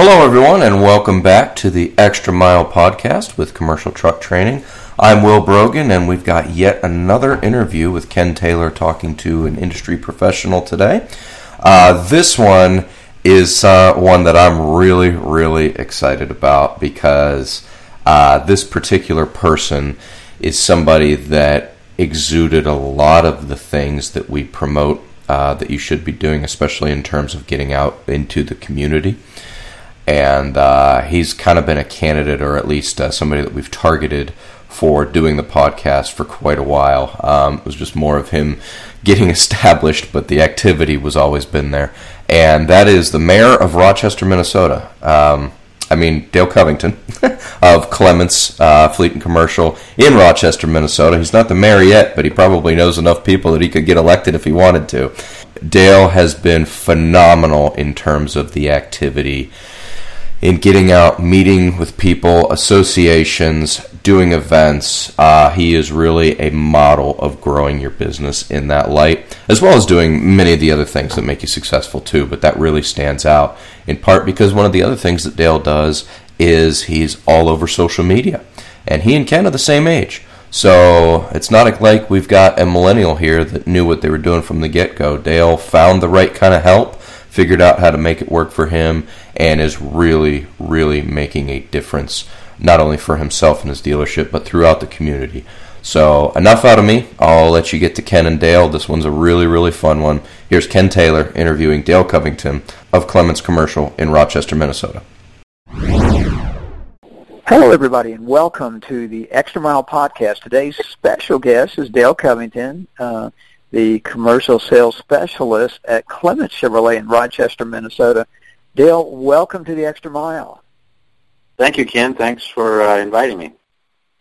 Hello, everyone, and welcome back to the Extra Mile podcast with Commercial Truck Training. I'm Will Brogan, and we've got yet another interview with Ken Taylor talking to an industry professional today. Uh, this one is uh, one that I'm really, really excited about because uh, this particular person is somebody that exuded a lot of the things that we promote uh, that you should be doing, especially in terms of getting out into the community and uh, he's kind of been a candidate, or at least uh, somebody that we've targeted for doing the podcast for quite a while. Um, it was just more of him getting established, but the activity was always been there, and that is the mayor of Rochester, Minnesota. Um, I mean Dale Covington of Clements uh, Fleet and Commercial in Rochester, Minnesota. He's not the mayor yet, but he probably knows enough people that he could get elected if he wanted to. Dale has been phenomenal in terms of the activity in getting out, meeting with people, associations, doing events. Uh, he is really a model of growing your business in that light, as well as doing many of the other things that make you successful too. But that really stands out in part because one of the other things that Dale does is he's all over social media. And he and Ken are the same age. So it's not like we've got a millennial here that knew what they were doing from the get go. Dale found the right kind of help figured out how to make it work for him, and is really, really making a difference, not only for himself and his dealership, but throughout the community. So, enough out of me. I'll let you get to Ken and Dale. This one's a really, really fun one. Here's Ken Taylor interviewing Dale Covington of Clements Commercial in Rochester, Minnesota. Hello, everybody, and welcome to the Extra Mile Podcast. Today's special guest is Dale Covington. Uh, the commercial sales specialist at Clements Chevrolet in Rochester, Minnesota. Dale, welcome to the Extra Mile. Thank you, Ken. Thanks for uh, inviting me.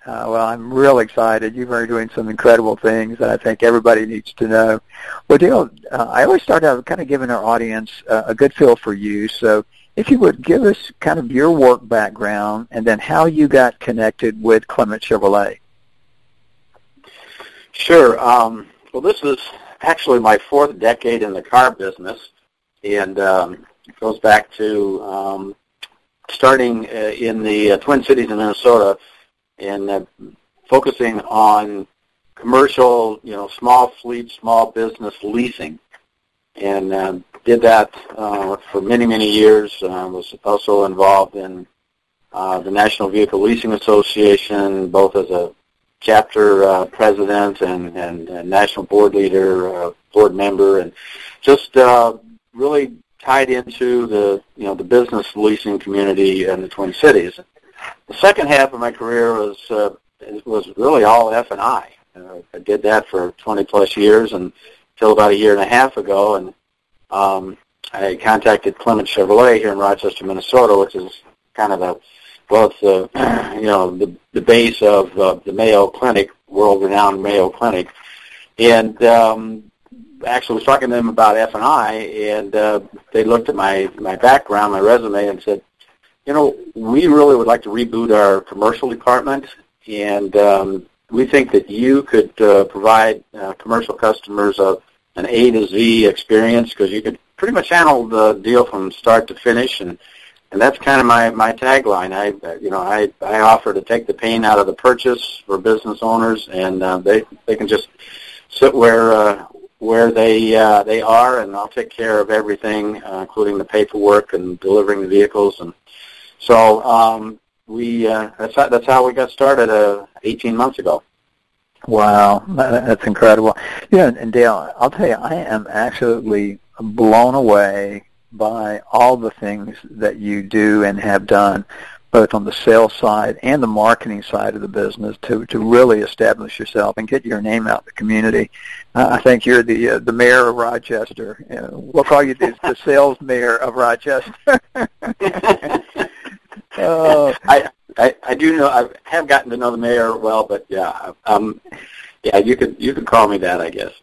Uh, well, I'm real excited. You are doing some incredible things that I think everybody needs to know. Well, Dale, uh, I always start out kind of giving our audience uh, a good feel for you. So if you would give us kind of your work background and then how you got connected with Clement Chevrolet. Sure. Um, well, this is actually my fourth decade in the car business, and um, goes back to um, starting uh, in the uh, Twin Cities in Minnesota and uh, focusing on commercial, you know, small fleet, small business leasing, and uh, did that uh, for many, many years. Uh, was also involved in uh, the National Vehicle Leasing Association, both as a chapter uh, president and, and, and, national board leader, uh, board member, and just uh, really tied into the you know the business leasing community in the Twin Cities. The second half of my career was uh, was really all F and I. Uh, I did that for 20 plus years and until about a year and a half ago, and um, I contacted Clement Chevrolet here in Rochester, Minnesota, which is kind of a well, it's the you know the the base of uh, the Mayo Clinic, world-renowned Mayo Clinic, and um, actually was talking to them about F and I, and uh, they looked at my my background, my resume, and said, you know, we really would like to reboot our commercial department, and um, we think that you could uh, provide uh, commercial customers a, an A to Z experience because you could pretty much handle the deal from start to finish and and that's kind of my my tagline. I you know I I offer to take the pain out of the purchase for business owners, and uh, they they can just sit where uh, where they uh, they are, and I'll take care of everything, uh, including the paperwork and delivering the vehicles. And so um, we uh, that's how, that's how we got started uh, 18 months ago. Wow, that's incredible. Yeah, and Dale, I'll tell you, I am absolutely blown away by all the things that you do and have done, both on the sales side and the marketing side of the business, to to really establish yourself and get your name out in the community. Uh, I think you're the uh, the mayor of Rochester. Uh, we'll call you the, the sales mayor of Rochester. uh, I, I I do know I have gotten to know the mayor well, but yeah, um, yeah, you could you could call me that, I guess.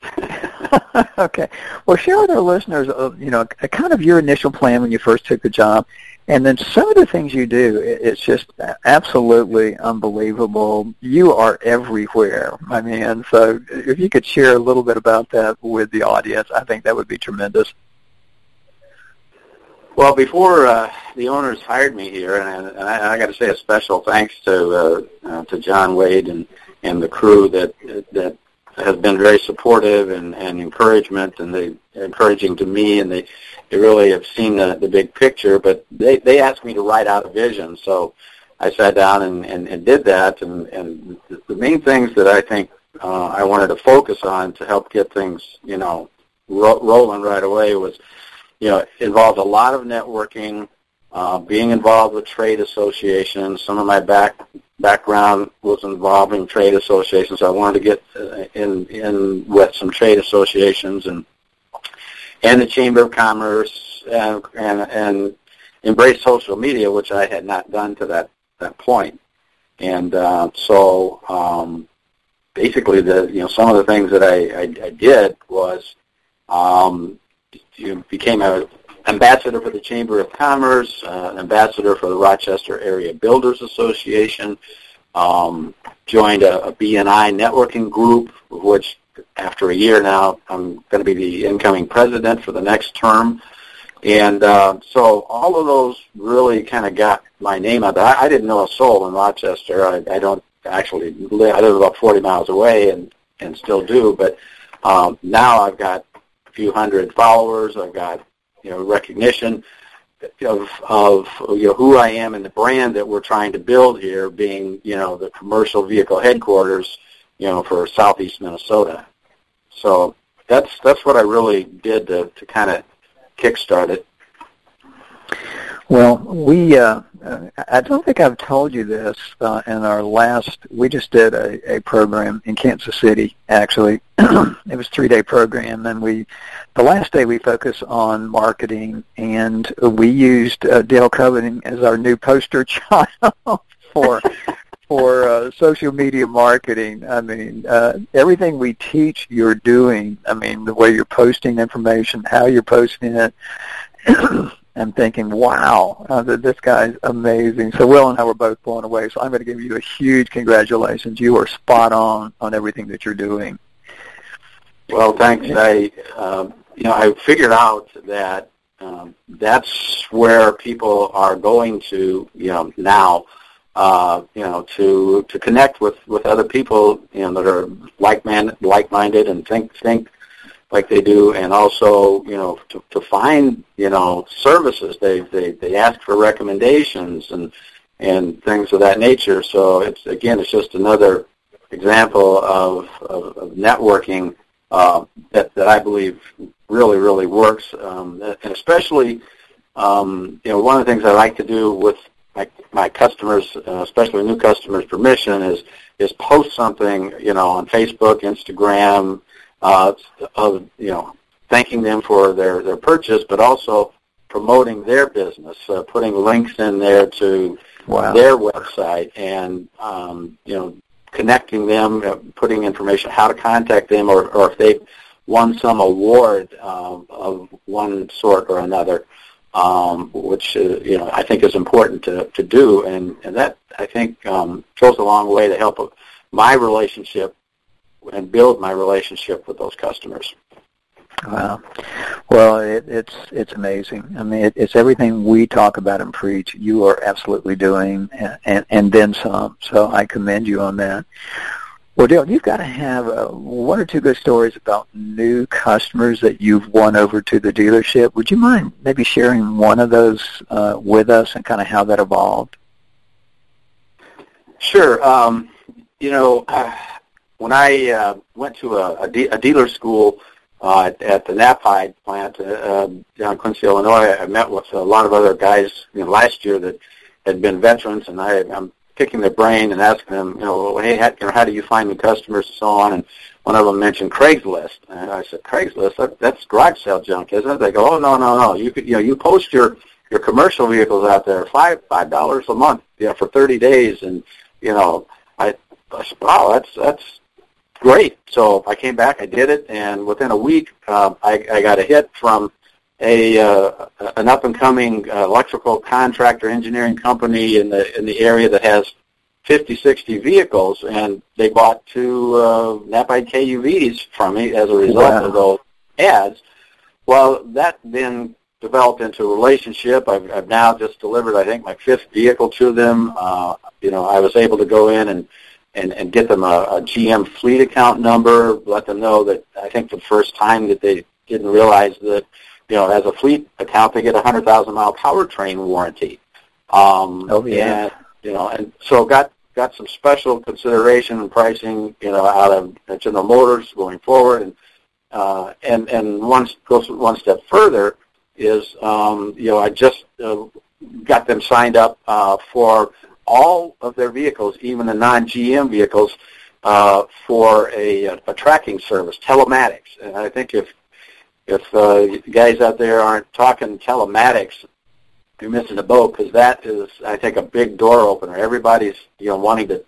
okay. Well, share with our listeners, uh, you know, kind of your initial plan when you first took the job, and then some of the things you do. It's just absolutely unbelievable. You are everywhere. I mean, so if you could share a little bit about that with the audience, I think that would be tremendous. Well, before uh, the owners hired me here, and, and I, I got to say a special thanks to uh, uh, to John Wade and and the crew that that has been very supportive and, and encouragement, and they encouraging to me, and they they really have seen the, the big picture. But they they asked me to write out a vision, so I sat down and, and, and did that. And, and the main things that I think uh, I wanted to focus on to help get things, you know, ro- rolling right away was, you know, involved a lot of networking, uh, being involved with trade associations. Some of my back background was involving trade associations. I wanted to get uh, in in with some trade associations and and the Chamber of Commerce and and and embrace social media, which I had not done to that that point. And uh, so um, basically, the you know some of the things that I, I, I did was um, you became a ambassador for the Chamber of Commerce, uh, ambassador for the Rochester Area Builders Association, um, joined a, a BNI networking group, which after a year now I'm going to be the incoming president for the next term. And uh, so all of those really kind of got my name out there. I, I didn't know a soul in Rochester. I, I don't actually live. I live about 40 miles away, and and still do. But um, now I've got a few hundred followers. I've got you know recognition of of you know who I am and the brand that we're trying to build here, being you know the commercial vehicle headquarters, you know for Southeast Minnesota. So that's that's what I really did to to kind of kickstart it. Well, we, uh, I don't think I've told you this uh, in our last, we just did a, a program in Kansas City, actually. it was a three-day program, and we, the last day we focused on marketing, and we used uh, Dale Covington as our new poster child for for uh, social media marketing. I mean, uh, everything we teach, you're doing. I mean, the way you're posting information, how you're posting it. I'm thinking, wow, uh, this guy's amazing. So Will and I were both blown away. So I'm going to give you a huge congratulations. You are spot on on everything that you're doing. Well, thanks. I, um, you know, I figured out that um, that's where people are going to, you know, now uh, you know, to to connect with with other people, you know, that are like man like minded and think think like they do, and also you know to to find you know services. They they they ask for recommendations and and things of that nature. So it's again, it's just another example of of, of networking uh, that that I believe really really works, um, and especially. Um, you know, one of the things I like to do with my my customers, uh, especially new customers, permission is is post something, you know, on Facebook, Instagram, uh, of you know, thanking them for their their purchase, but also promoting their business, uh, putting links in there to wow. their website, and um, you know, connecting them, uh, putting information how to contact them, or or if they won some award um, of one sort or another um, which uh, you know I think is important to, to do, and, and that I think um, goes a long way to help my relationship and build my relationship with those customers. Wow. Well, it, it's it's amazing. I mean, it, it's everything we talk about and preach. You are absolutely doing, and, and, and then some. So I commend you on that. Well, Dale, you've got to have uh, one or two good stories about new customers that you've won over to the dealership. Would you mind maybe sharing one of those uh, with us and kind of how that evolved? Sure. Um, you know, uh, when I uh, went to a, a, de- a dealer school uh, at, the Knapheide plant uh, um, down in Quincy, Illinois, I met with a lot of other guys you know, last year that had been veterans, and I, I'm picking their brain and asking them, you know, hey, how, you know, how do you find new customers and so on? And one of them mentioned Craigslist, and I said, Craigslist, that, that's garage sale junk, isn't it? They go, oh no, no, no, you could, you know, you post your your commercial vehicles out there, five five dollars a month, you know, for thirty days, and you know, I, I said, wow, that's that's great. So I came back, I did it, and within a week, uh, I, I got a hit from a uh, an up and coming uh, electrical contractor engineering company in the in the area that has 50, 60 vehicles, and they bought two uh, Knapheide KUVs from me as a result wow. of those ads. Well, that then developed into a relationship. I've, I've now just delivered, I think, my fifth vehicle to them. Uh, you know, I was able to go in and and, and get them a, a GM fleet account number, let them know that I think the first time that they didn't realize that, you know, as a fleet account, they get a 100,000 mile powertrain warranty. Um, oh, yeah. And, you know, and so got got some special consideration and pricing, you know, out of General Motors going forward, and uh, and and one goes one step further is, um, you know, I just uh, got them signed up uh, for all of their vehicles, even the non-GM vehicles, uh, for a, a tracking service, telematics. And I think if if uh, guys out there aren't talking telematics, you're missing the boat because that is, I think, a big door opener. Everybody's you know wanting to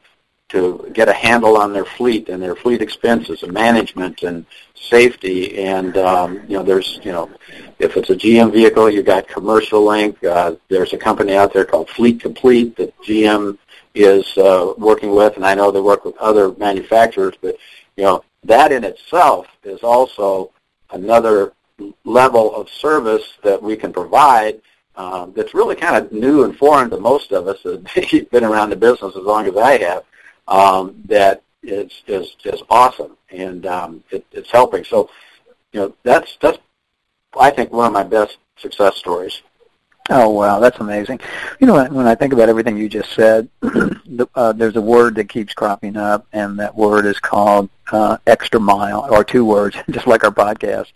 to get a handle on their fleet and their fleet expenses and management and safety. And um, you know, there's you know, if it's a GM vehicle, you got Commercial Link. Uh, there's a company out there called Fleet Complete that GM is uh, working with, and I know they work with other manufacturers. But you know, that in itself is also another level of service that we can provide um, that's really kind of new and foreign to most of us that have been around the business as long as I have um, that is is is awesome, and um, it, it's helping. So, you know, that's that's I think one of my best success stories. Oh wow, that's amazing. You know, when I think about everything you just said, uh, there's a word that keeps cropping up, and that word is called uh, extra mile, or two words, just like our podcast.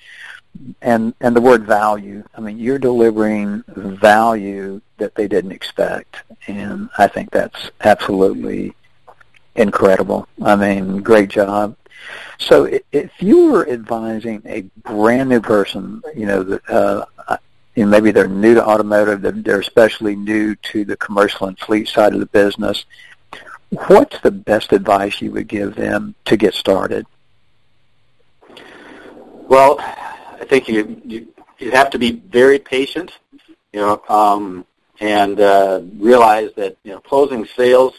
And and the word value. I mean, you're delivering value that they didn't expect, and I think that's absolutely incredible. I mean, great job. So if you were advising a brand new person, you know, uh, you know, maybe they're new to automotive, they're especially new to the commercial and fleet side of the business, what's the best advice you would give them to get started? Well, I think you you, you have to be very patient, you know, um, and uh, realize that you know closing sales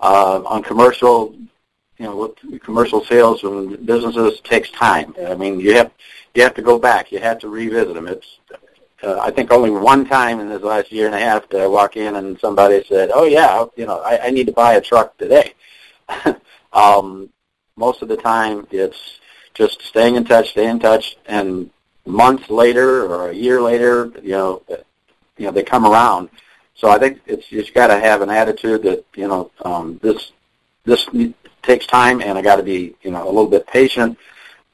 uh, on commercial, you know, commercial sales and businesses takes time. I mean, you have you have to go back. You have to revisit them. It's uh, I think only one time in this last year and a half did I walk in and somebody said, "Oh yeah, you know, I, I need to buy a truck today." um, most of the time, it's just staying in touch, staying in touch, and months later or a year later, you know, you know, they come around. So I think it's you got to have an attitude that you know um, this this takes time, and I got to be you know a little bit patient.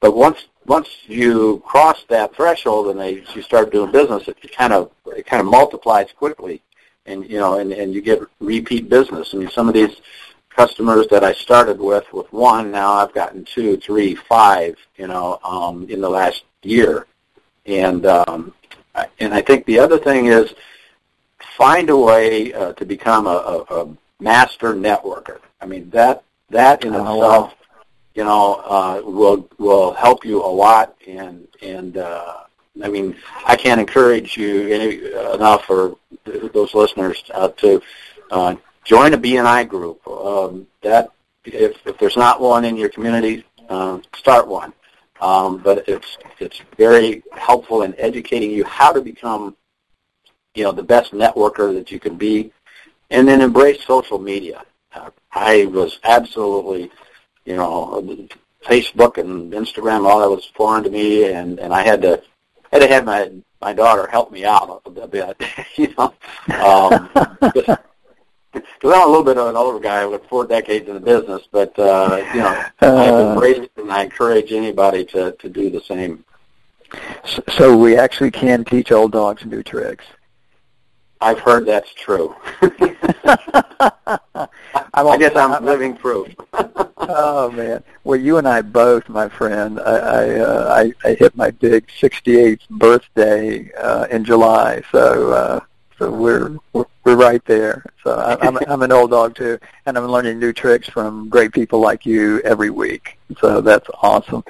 But once once you cross that threshold and they you start doing business, it kind of it kind of multiplies quickly, and you know and and you get repeat business. I mean, some of these customers that I started with with one, now I've gotten two, three, five, you know, um, in the last year, and um, and I think the other thing is find a way uh, to become a, a, a master networker. I mean that that in oh, itself, wow. you know, uh, will will help you a lot. And and uh, I mean, I can't encourage you any, uh, enough for those listeners uh, to uh, join a BNI group. Um, that if if there's not one in your community, uh, start one. Um, but it's it's very helpful in educating you how to become you know, the best networker that you can be, and then embrace social media. Uh, I was absolutely, you know, Facebook and Instagram, all that was foreign to me, and and I had to had to have my my daughter help me out a bit, you know. Um, because I'm a little bit of an older guy with four decades in the business, but uh, you know, I've uh. it, and I encourage anybody to to do the same. So we actually can teach old dogs new tricks. I've heard that's true. I guess I'm living proof. oh man! Well, you and I both, my friend. I I, uh, I, I hit my big 68th birthday uh, in July, so uh, so we're, we're we're right there. So I, I'm I'm an old dog too, and I'm learning new tricks from great people like you every week. So that's awesome.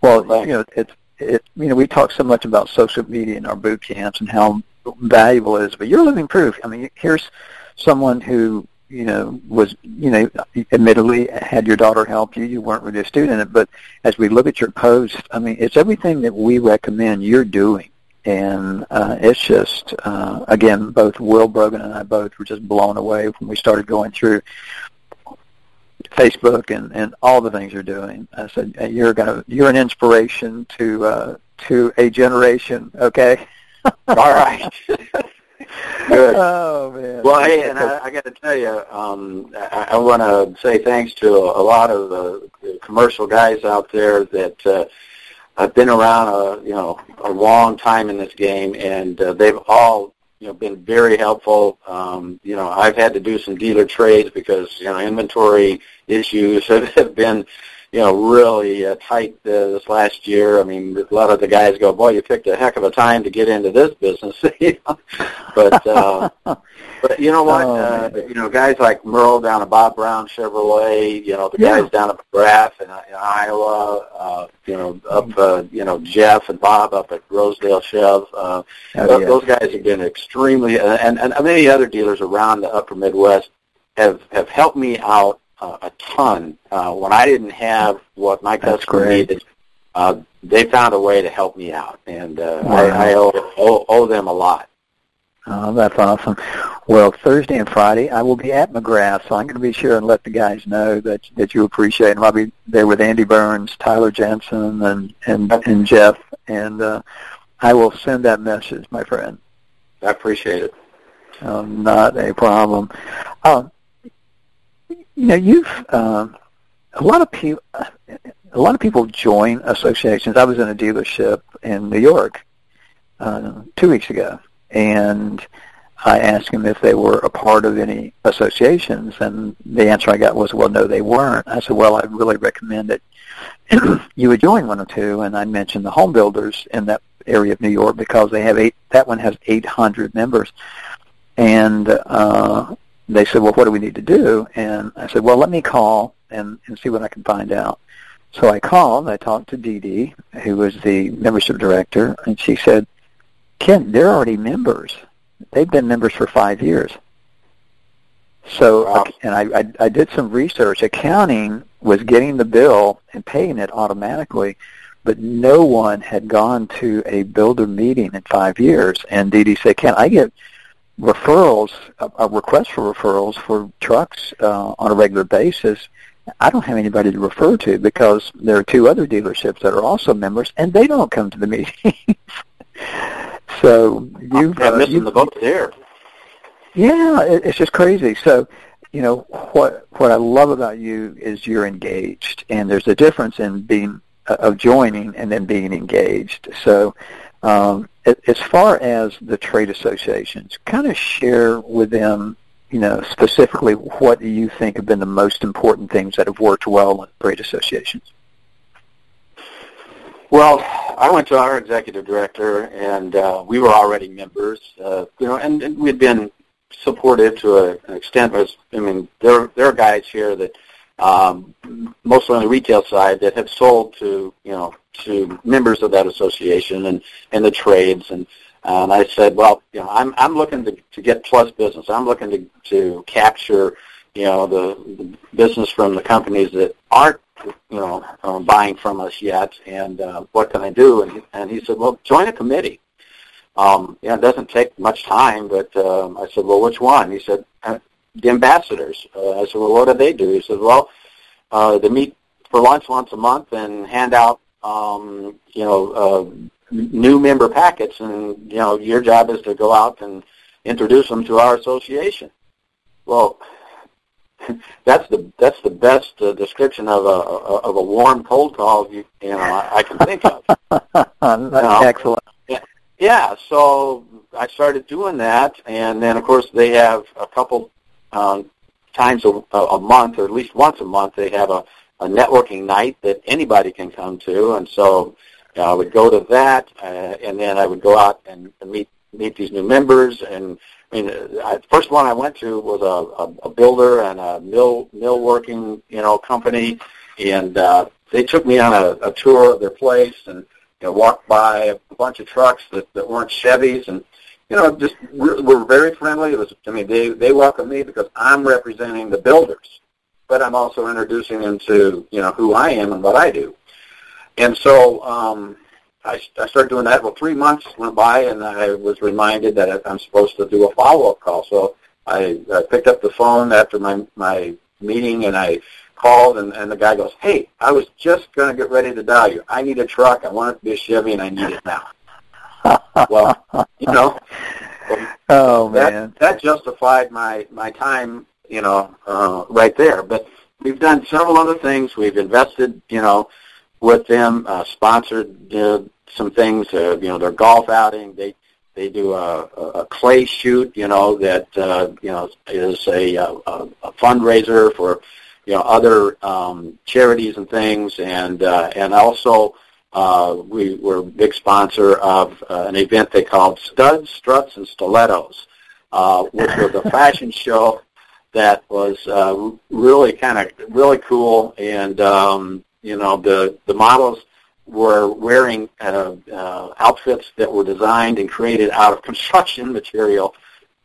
Well, you know, it's it. You know, we talk so much about social media in our boot camps and how valuable it is. But you're living proof. I mean, here's someone who you know was you know admittedly had your daughter help you. You weren't really a student, but as we look at your post, I mean, it's everything that we recommend you're doing. and uh, it's just uh, again both Will Brogan and I both were just blown away when we started going through Facebook and and all the things you're doing. I said you're gonna you're an inspiration to uh, to a generation. Okay. all right. Good. Oh man. Well, hey, and I, I got to tell you, um, I, I want to say thanks to a, a lot of the commercial guys out there that uh, I've been around a you know a long time in this game, and uh, they've all you know been very helpful. Um, you know, I've had to do some dealer trades because you know inventory issues have been you know, really uh, tight uh, this last year. I mean, a lot of the guys go, "Boy, you picked a heck of a time to get into this business." but uh, but you know what? Oh, uh, you know, guys like Merle down at Bob Brown Chevrolet, you know, the yeah. guys down at McGrath in, in Iowa, uh, you know, up uh, you know Jeff and Bob up at Rosedale Chev. Uh, oh, yeah. Those guys have been extremely, and, and and many other dealers around the Upper Midwest have have helped me out uh, a ton. Uh, when I didn't have what my customer needed, uh, they found a way to help me out, and uh, wow. I, I owe, owe, owe them a lot. Oh, that's awesome. Well, Thursday and Friday, I will be at McGrath, so I'm going to be sure and let the guys know that that you appreciate them. I'll be there with Andy Burns, Tyler Jensen, and and and Jeff, and uh, I will send that message, my friend. I appreciate it. Oh, not a problem. Uh, you know, you've uh, a lot of people. A lot of people join associations. I was in a dealership in New York uh, two weeks ago, and I asked them if they were a part of any associations, and the answer I got was, "Well, no, they weren't." I said, "Well, I really recommend that you would join one or two." And I mentioned the home builders in that area of New York because they have eight. That one has 800 members, and uh, they said, well, what do we need to do? And I said, well, let me call and, and see what I can find out. So I called. I talked to Dee Dee, who was the membership director, and she said, Ken, they're already members. They've been members for five years. So, wow. and I, I, I did some research. Accounting was getting the bill and paying it automatically, but no one had gone to a builder meeting in five years. And Dee Dee said, Ken, I get referrals, a, a request for referrals for trucks uh, on a regular basis, I don't have anybody to refer to because there are two other dealerships that are also members, and they don't come to the meetings. so you've uh, missing you've, the boat there. Yeah, it, it's just crazy. So you know what what I love about you is you're engaged, and there's a difference in being uh, of joining and then being engaged. So um, as far as the trade associations, kind of share with them, you know, specifically what do you think have been the most important things that have worked well in trade associations? Well, I went to our executive director, and uh, we were already members, uh, you know, and, and we'd been supportive to a, an extent. Was I mean, there there are guys here that um, mostly on the retail side that have sold to you know to members of that association and and the trades and and I said, well, you know, I'm I'm looking to to get plus business. I'm looking to to capture you know the, the business from the companies that aren't you know um, buying from us yet, and uh, what can I do? And and he said, well, join a committee. Um, yeah, it doesn't take much time, but um, I said, well, which one? He said, uh, the ambassadors. Uh, I said, well, what do they do? He said, well, uh, they meet for lunch once a month and hand out, um, you know, uh, new member packets, and you know, your job is to go out and introduce them to our association. Well, that's the that's the best uh, description of a of a warm cold call you, you know I, I can think of. that's excellent. Yeah, yeah. So I started doing that, and then of course they have a couple um, times a, a month, or at least once a month, they have a, a networking night that anybody can come to, and so know, I would go to that, uh, and then I would go out and, meet meet these new members. And I mean, I, first one I went to was a, a, a builder and a mill mill working you know company, and uh, they took me on a, a tour of their place and you know walked by a bunch of trucks that, that weren't Chevys and you know, just we're very friendly. It was, I mean, they they welcome me because I'm representing the builders, but I'm also introducing them to you know who I am and what I do. And so, um, I, I started doing that. Well, three months went by, and I was reminded that I'm supposed to do a follow-up call. So I, I picked up the phone after my my meeting, and I called, and, and the guy goes, "Hey, I was just going to get ready to dial you. I need a truck. I want it to be a Chevy, and I need it now." well, you know, oh that, man, that justified my my time, you know, uh, right there. But we've done several other things. We've invested, you know, with them, uh, sponsored uh, some things. Uh, you know, their golf outing. They they do a, a clay shoot. You know that uh, you know is a, a, a fundraiser for you know other um, charities and things, and uh, and also. Uh, we were a big sponsor of uh, an event they called Studs, Struts, and Stilettos, uh, which was a fashion show that was uh, really kind of really cool, and um, you know the the models were wearing uh, uh, outfits that were designed and created out of construction material.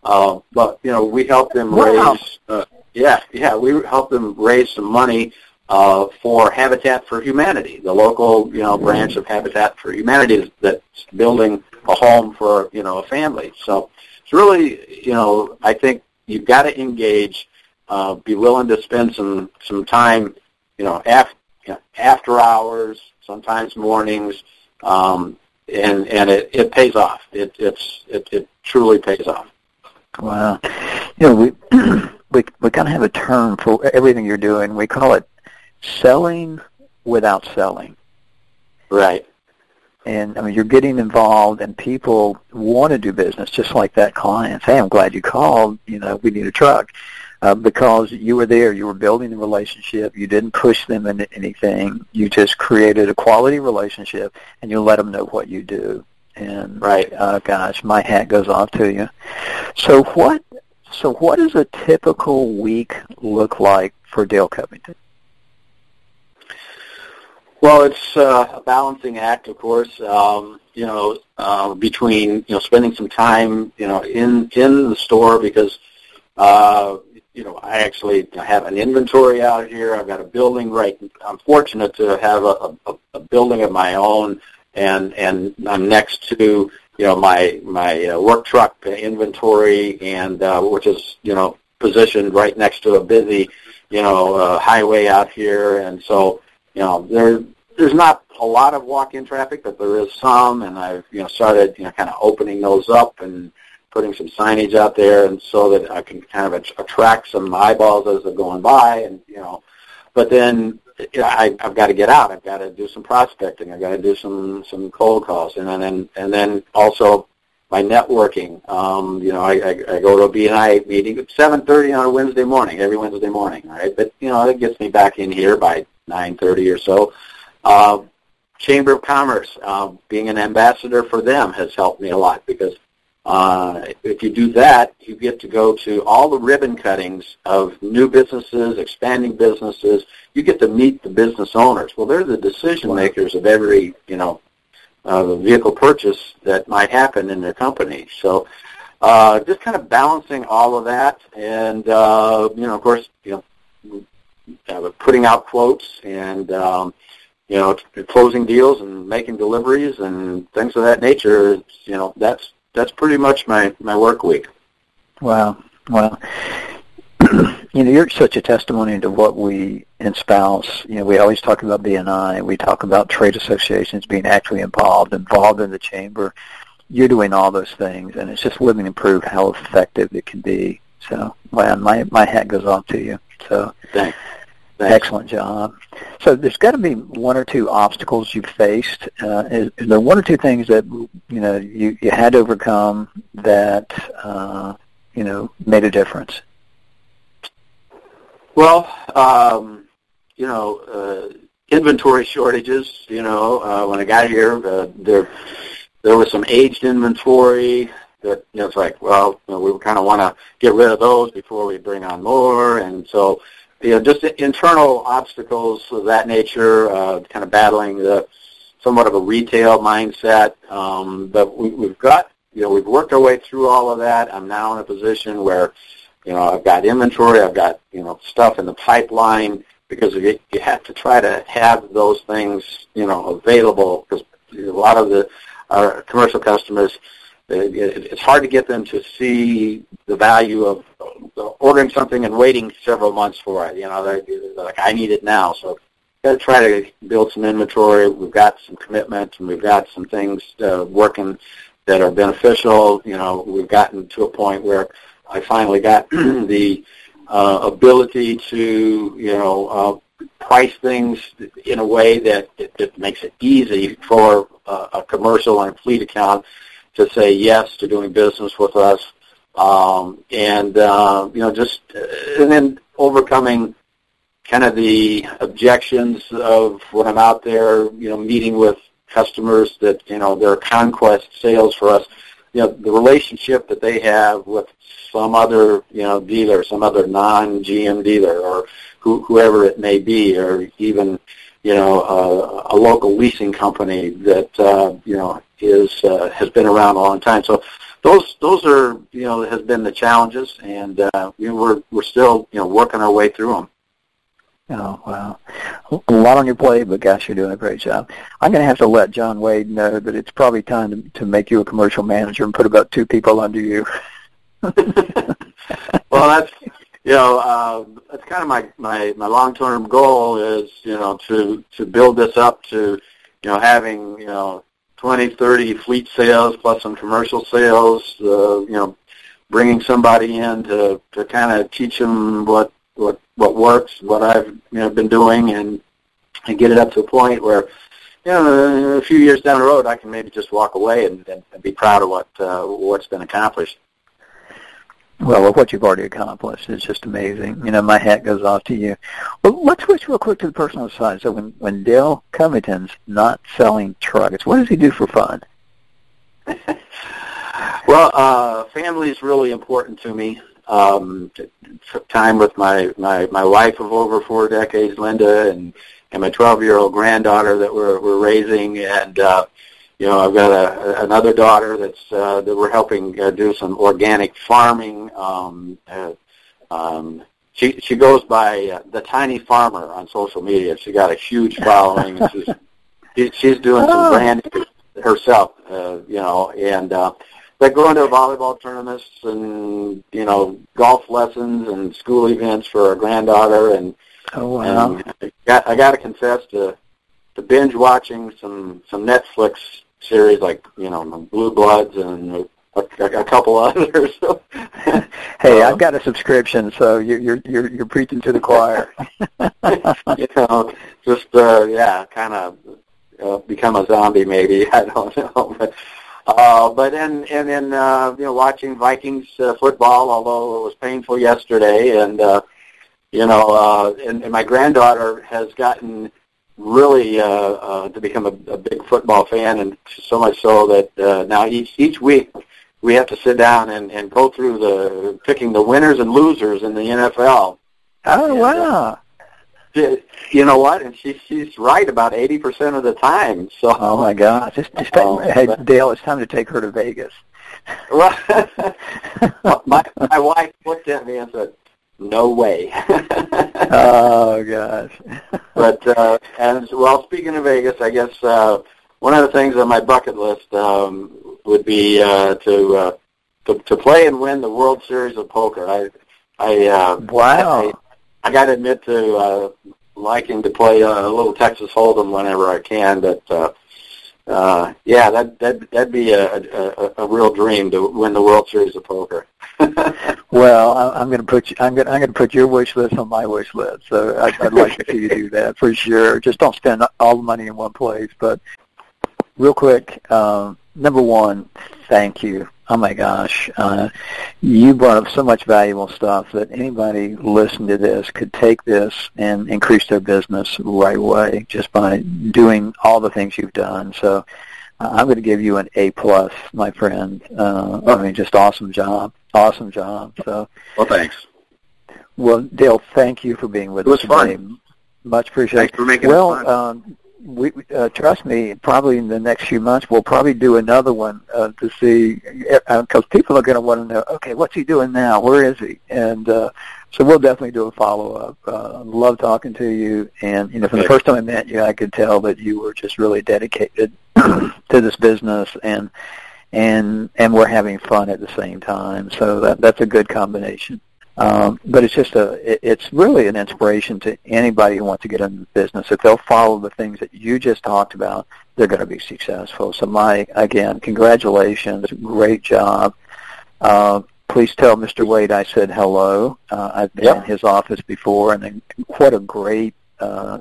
Uh, but you know, we helped them wow. raise. Uh, yeah, yeah, we helped them raise some money uh, for Habitat for Humanity, the local you know branch of Habitat for Humanity that's building a home for you know a family. So it's really you know I think you've got to engage, uh, be willing to spend some some time you know after you know, after hours, sometimes mornings, um, and and it, it pays off. It it's it, it truly pays off. Wow, you know we we we kind of have a term for everything you're doing. We call it selling without selling. Right. And I mean, you're getting involved, and people want to do business, just like that client. Hey, I'm glad you called. You know, we need a truck uh, because you were there. You were building the relationship. You didn't push them into anything. You just created a quality relationship, and you let them know what you do. And right, uh, gosh, my hat goes off to you. So what? So what does a typical week look like for Dale Covington? Well, it's uh, a balancing act, of course. Um, you know, uh, between you know spending some time, you know, in in the store because uh, you know, I actually have an inventory out here. I've got a building right. I'm fortunate to have a, a, a building of my own, and and I'm next to you know my my uh, work truck inventory, and uh, which is you know positioned right next to a busy you know uh, highway out here, and so you know there there's not a lot of walk-in traffic, but there is some, and I've you know started you know kind of opening those up and putting some signage out there, and so that I can kind of attract some eyeballs as they're going by, and you know. But then you know, I, I've got to get out. I've got to do some prospecting. I've got to do some some cold calls, and then and then also my networking. Um, you know, I, I, I go to a BNI meeting at 7:30 on a Wednesday morning, every Wednesday morning. Right, but you know, it gets me back in here by 9:30 or so. Uh, Chamber of Commerce, uh, being an ambassador for them has helped me a lot because uh, if you do that, you get to go to all the ribbon cuttings of new businesses, expanding businesses. You get to meet the business owners. Well, they're the decision makers of every, you know, uh, vehicle purchase that might happen in their company. So, uh, just kind of balancing all of that, and uh, you know, of course, you know, uh, putting out quotes and um, you know, closing deals and making deliveries and things of that nature. You know, that's that's pretty much my my work week. Wow, wow. you know, you're such a testimony to what we espouse. You know, we always talk about BNI. We talk about trade associations being actually involved, involved in the chamber. You're doing all those things, and it's just living and prove how effective it can be. So, wow, my my hat goes off to you. So, thanks. Thanks. Excellent job. So there's got to be one or two obstacles you've faced. Uh, is, is, there one or two things that you know you, you had to overcome that uh, you know made a difference? Well, um, you know, uh, inventory shortages. You know, uh, when I got here, uh, there there was some aged inventory that you know, it's like, well, you know, we kind of want to get rid of those before we bring on more, and so you know, just internal obstacles of that nature, uh, kind of battling the somewhat of a retail mindset. Um, but we, we've got, you know, we've worked our way through all of that. I'm now in a position where, you know, I've got inventory, I've got, you know, stuff in the pipeline because you, you have to try to have those things, you know, available because a lot of the our commercial customers, it's hard to get them to see the value of ordering something and waiting several months for it. You know, they're, they're like, I need it now. So got to try to build some inventory. We've got some commitment, and we've got some things uh, working that are beneficial. You know, we've gotten to a point where I finally got the uh, ability to, you know, uh, price things in a way that, that, makes it easy for uh, a commercial and fleet account to say yes to doing business with us. Um, and, uh, you know, just, uh, and then overcoming kind of the objections of when I'm out there, you know, meeting with customers that, you know, they're conquest sales for us. You know, the relationship that they have with some other, you know, dealer, some other non-GM dealer or who, whoever it may be, or even, you know, uh, a local leasing company that, uh, you know, is, uh, has been around a long time. So those, those are, you know, has been the challenges and, uh, you know, we're, we're still, you know, working our way through them. Oh, wow. A lot on your plate, but gosh, you're doing a great job. I'm going to have to let John Wade know that it's probably time to, to make you a commercial manager and put about two people under you. well, that's, you know, uh, that's kind of my, my, my long-term goal is, you know, to, to build this up to, you know, having, you know, 20, 30 fleet sales plus some commercial sales, uh, you know, bringing somebody in to, to kind of teach them what what what works, what I've you know been doing, and and get it up to a point where you know a few years down the road I can maybe just walk away and, and, and be proud of what uh, what's been accomplished. Well, what you've already accomplished is just amazing. You know, my hat goes off to you. Well, let's switch real quick to the personal side. So when, when Dale Covington's not selling trucks, what does he do for fun? well, uh, family is really important to me um, time with my, my, my wife of over four decades, Linda, and, and my 12-year-old granddaughter that we're, we're raising. And, uh, you know, I've got a, another daughter that's, uh, that we're helping uh, do some organic farming. Um, uh, um, she, she goes by uh, the tiny farmer on social media. She got a huge following. and she's, she, she's doing some oh. branding herself, uh, you know, and, uh, but going to volleyball tournaments and you know golf lessons and school events for our granddaughter and oh wow and I got I got to confess to to binge watching some some Netflix series like you know Blue Bloods and a, a, a couple others. hey, uh, I've got a subscription, so you're you're you're, you're preaching to the choir. you know, just uh, yeah, kind of uh, become a zombie maybe. I don't know, but uh, but then and then uh, you know watching Vikings uh, football, although it was painful yesterday, and uh, you know, uh, and, and my granddaughter has gotten really uh, uh, to become a, a big football fan, and so much so that uh, now each each week we have to sit down and, and go through the picking the winners and losers in the NFL. Oh and, wow! Uh, you know what? And she she's right about eighty percent of the time. So oh my God, just just um, hey, Dale, it's time to take her to Vegas. Well, my my wife looked at me and said, "No way." oh gosh. but uh, and well, speaking of Vegas, I guess uh, one of the things on my bucket list um, would be uh, to, uh, to to play and win the World Series of Poker. I I uh, wow. I, I got to admit to uh, liking to play uh, a little Texas Hold'em whenever I can, but uh, uh, yeah, that that that'd be a, a a real dream to win the World Series of Poker. well, I'm going to put you, I'm going I'm going to put your wish list on my wish list. So I'd, I'd like to see you do that for sure. Just don't spend all the money in one place. But real quick, um, number one, thank you oh my gosh, uh, you brought up so much valuable stuff that anybody listening to this could take this and increase their business right away just by doing all the things you've done. So uh, I'm going to give you an A plus, my friend. Uh, I mean, just awesome job, awesome job. So, well, thanks. Well, Dale, thank you for being with us It was today. Fun. Much appreciated. Thanks for making well, it fun. Um, we uh, trust me. Probably in the next few months, we'll probably do another one uh, to see because uh, people are going to want to know. Okay, what's he doing now? Where is he? And uh, so we'll definitely do a follow up. Uh, love talking to you, and you know, from the first time I met you, I could tell that you were just really dedicated to this business, and and and we're having fun at the same time. So that that's a good combination. Um, but it's just a it, it's really an inspiration to anybody who wants to get into the business. If they'll follow the things that you just talked about, they're going to be successful. So, Mike, again, congratulations, great job. Uh, please tell Mr. Wade I said hello. Uh, I've been yep. in his office before, and then what a great uh,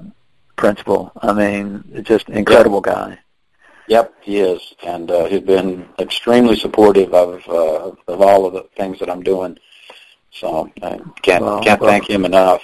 principal. I mean, just incredible yep. guy. Yep, he is, and uh, he's been extremely supportive of uh, of all of the things that I'm doing. So I can't well, can't well, thank him enough.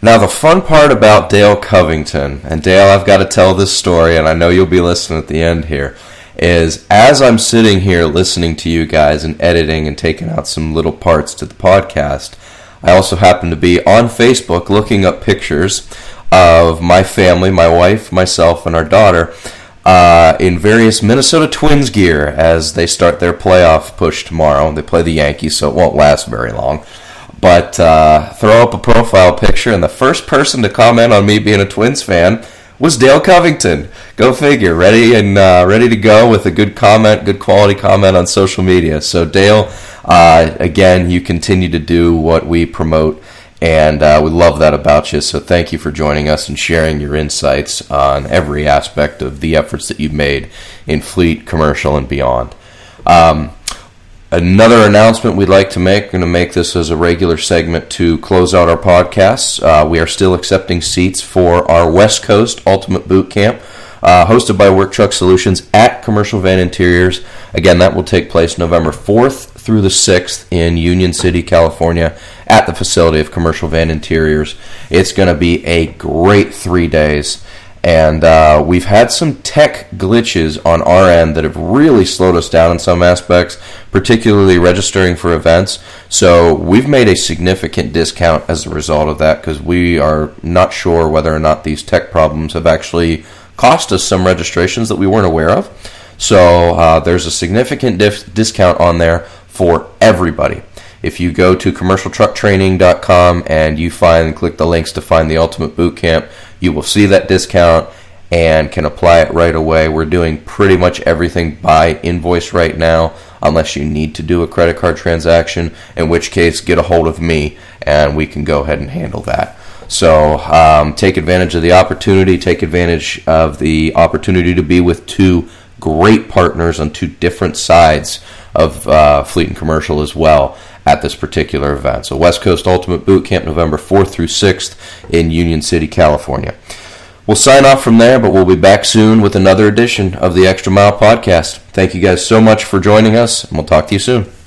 Now the fun part about Dale Covington, and Dale, I've got to tell this story, and I know you'll be listening at the end here is as I'm sitting here listening to you guys and editing and taking out some little parts to the podcast, I also happen to be on Facebook looking up pictures of my family, my wife, myself, and our daughter. Uh, in various Minnesota Twins gear as they start their playoff push tomorrow. They play the Yankees, so it won't last very long. But uh, throw up a profile picture, and the first person to comment on me being a Twins fan was Dale Covington. Go figure, ready and uh, ready to go with a good comment, good quality comment on social media. So Dale, uh, again, you continue to do what we promote, and uh, we love that about you. So thank you for joining us and sharing your insights on every aspect of the efforts that you've made in fleet, commercial, and beyond. Um, Another announcement we'd like to make, we're going to make this as a regular segment to close out our podcasts. Uh, we are still accepting seats for our West Coast Ultimate Boot Camp, uh, hosted by Work Truck Solutions at Commercial Van Interiors. Again, that will take place November 4th through the 6th in Union City, California, at the facility of Commercial Van Interiors. It's going to be a great three days and uh, we've had some tech glitches on our end that have really slowed us down in some aspects, particularly registering for events. So we've made a significant discount as a result of that because we are not sure whether or not these tech problems have actually cost us some registrations that we weren't aware of. So uh, there's a significant discount on there for everybody. If you go to commercialtrucktraining.com and you find click the links to find the ultimate boot camp, you will see that discount and can apply it right away. We're doing pretty much everything by invoice right now, unless you need to do a credit card transaction, in which case, get a hold of me and we can go ahead and handle that. So um, take advantage of the opportunity, take advantage of the opportunity to be with two great partners on two different sides of uh, fleet and commercial as well at this particular event. So, West Coast Ultimate Boot Camp, November 4th through 6th in Union City, California. We'll sign off from there, but we'll be back soon with another edition of the Extra Mile Podcast. Thank you guys so much for joining us, and we'll talk to you soon.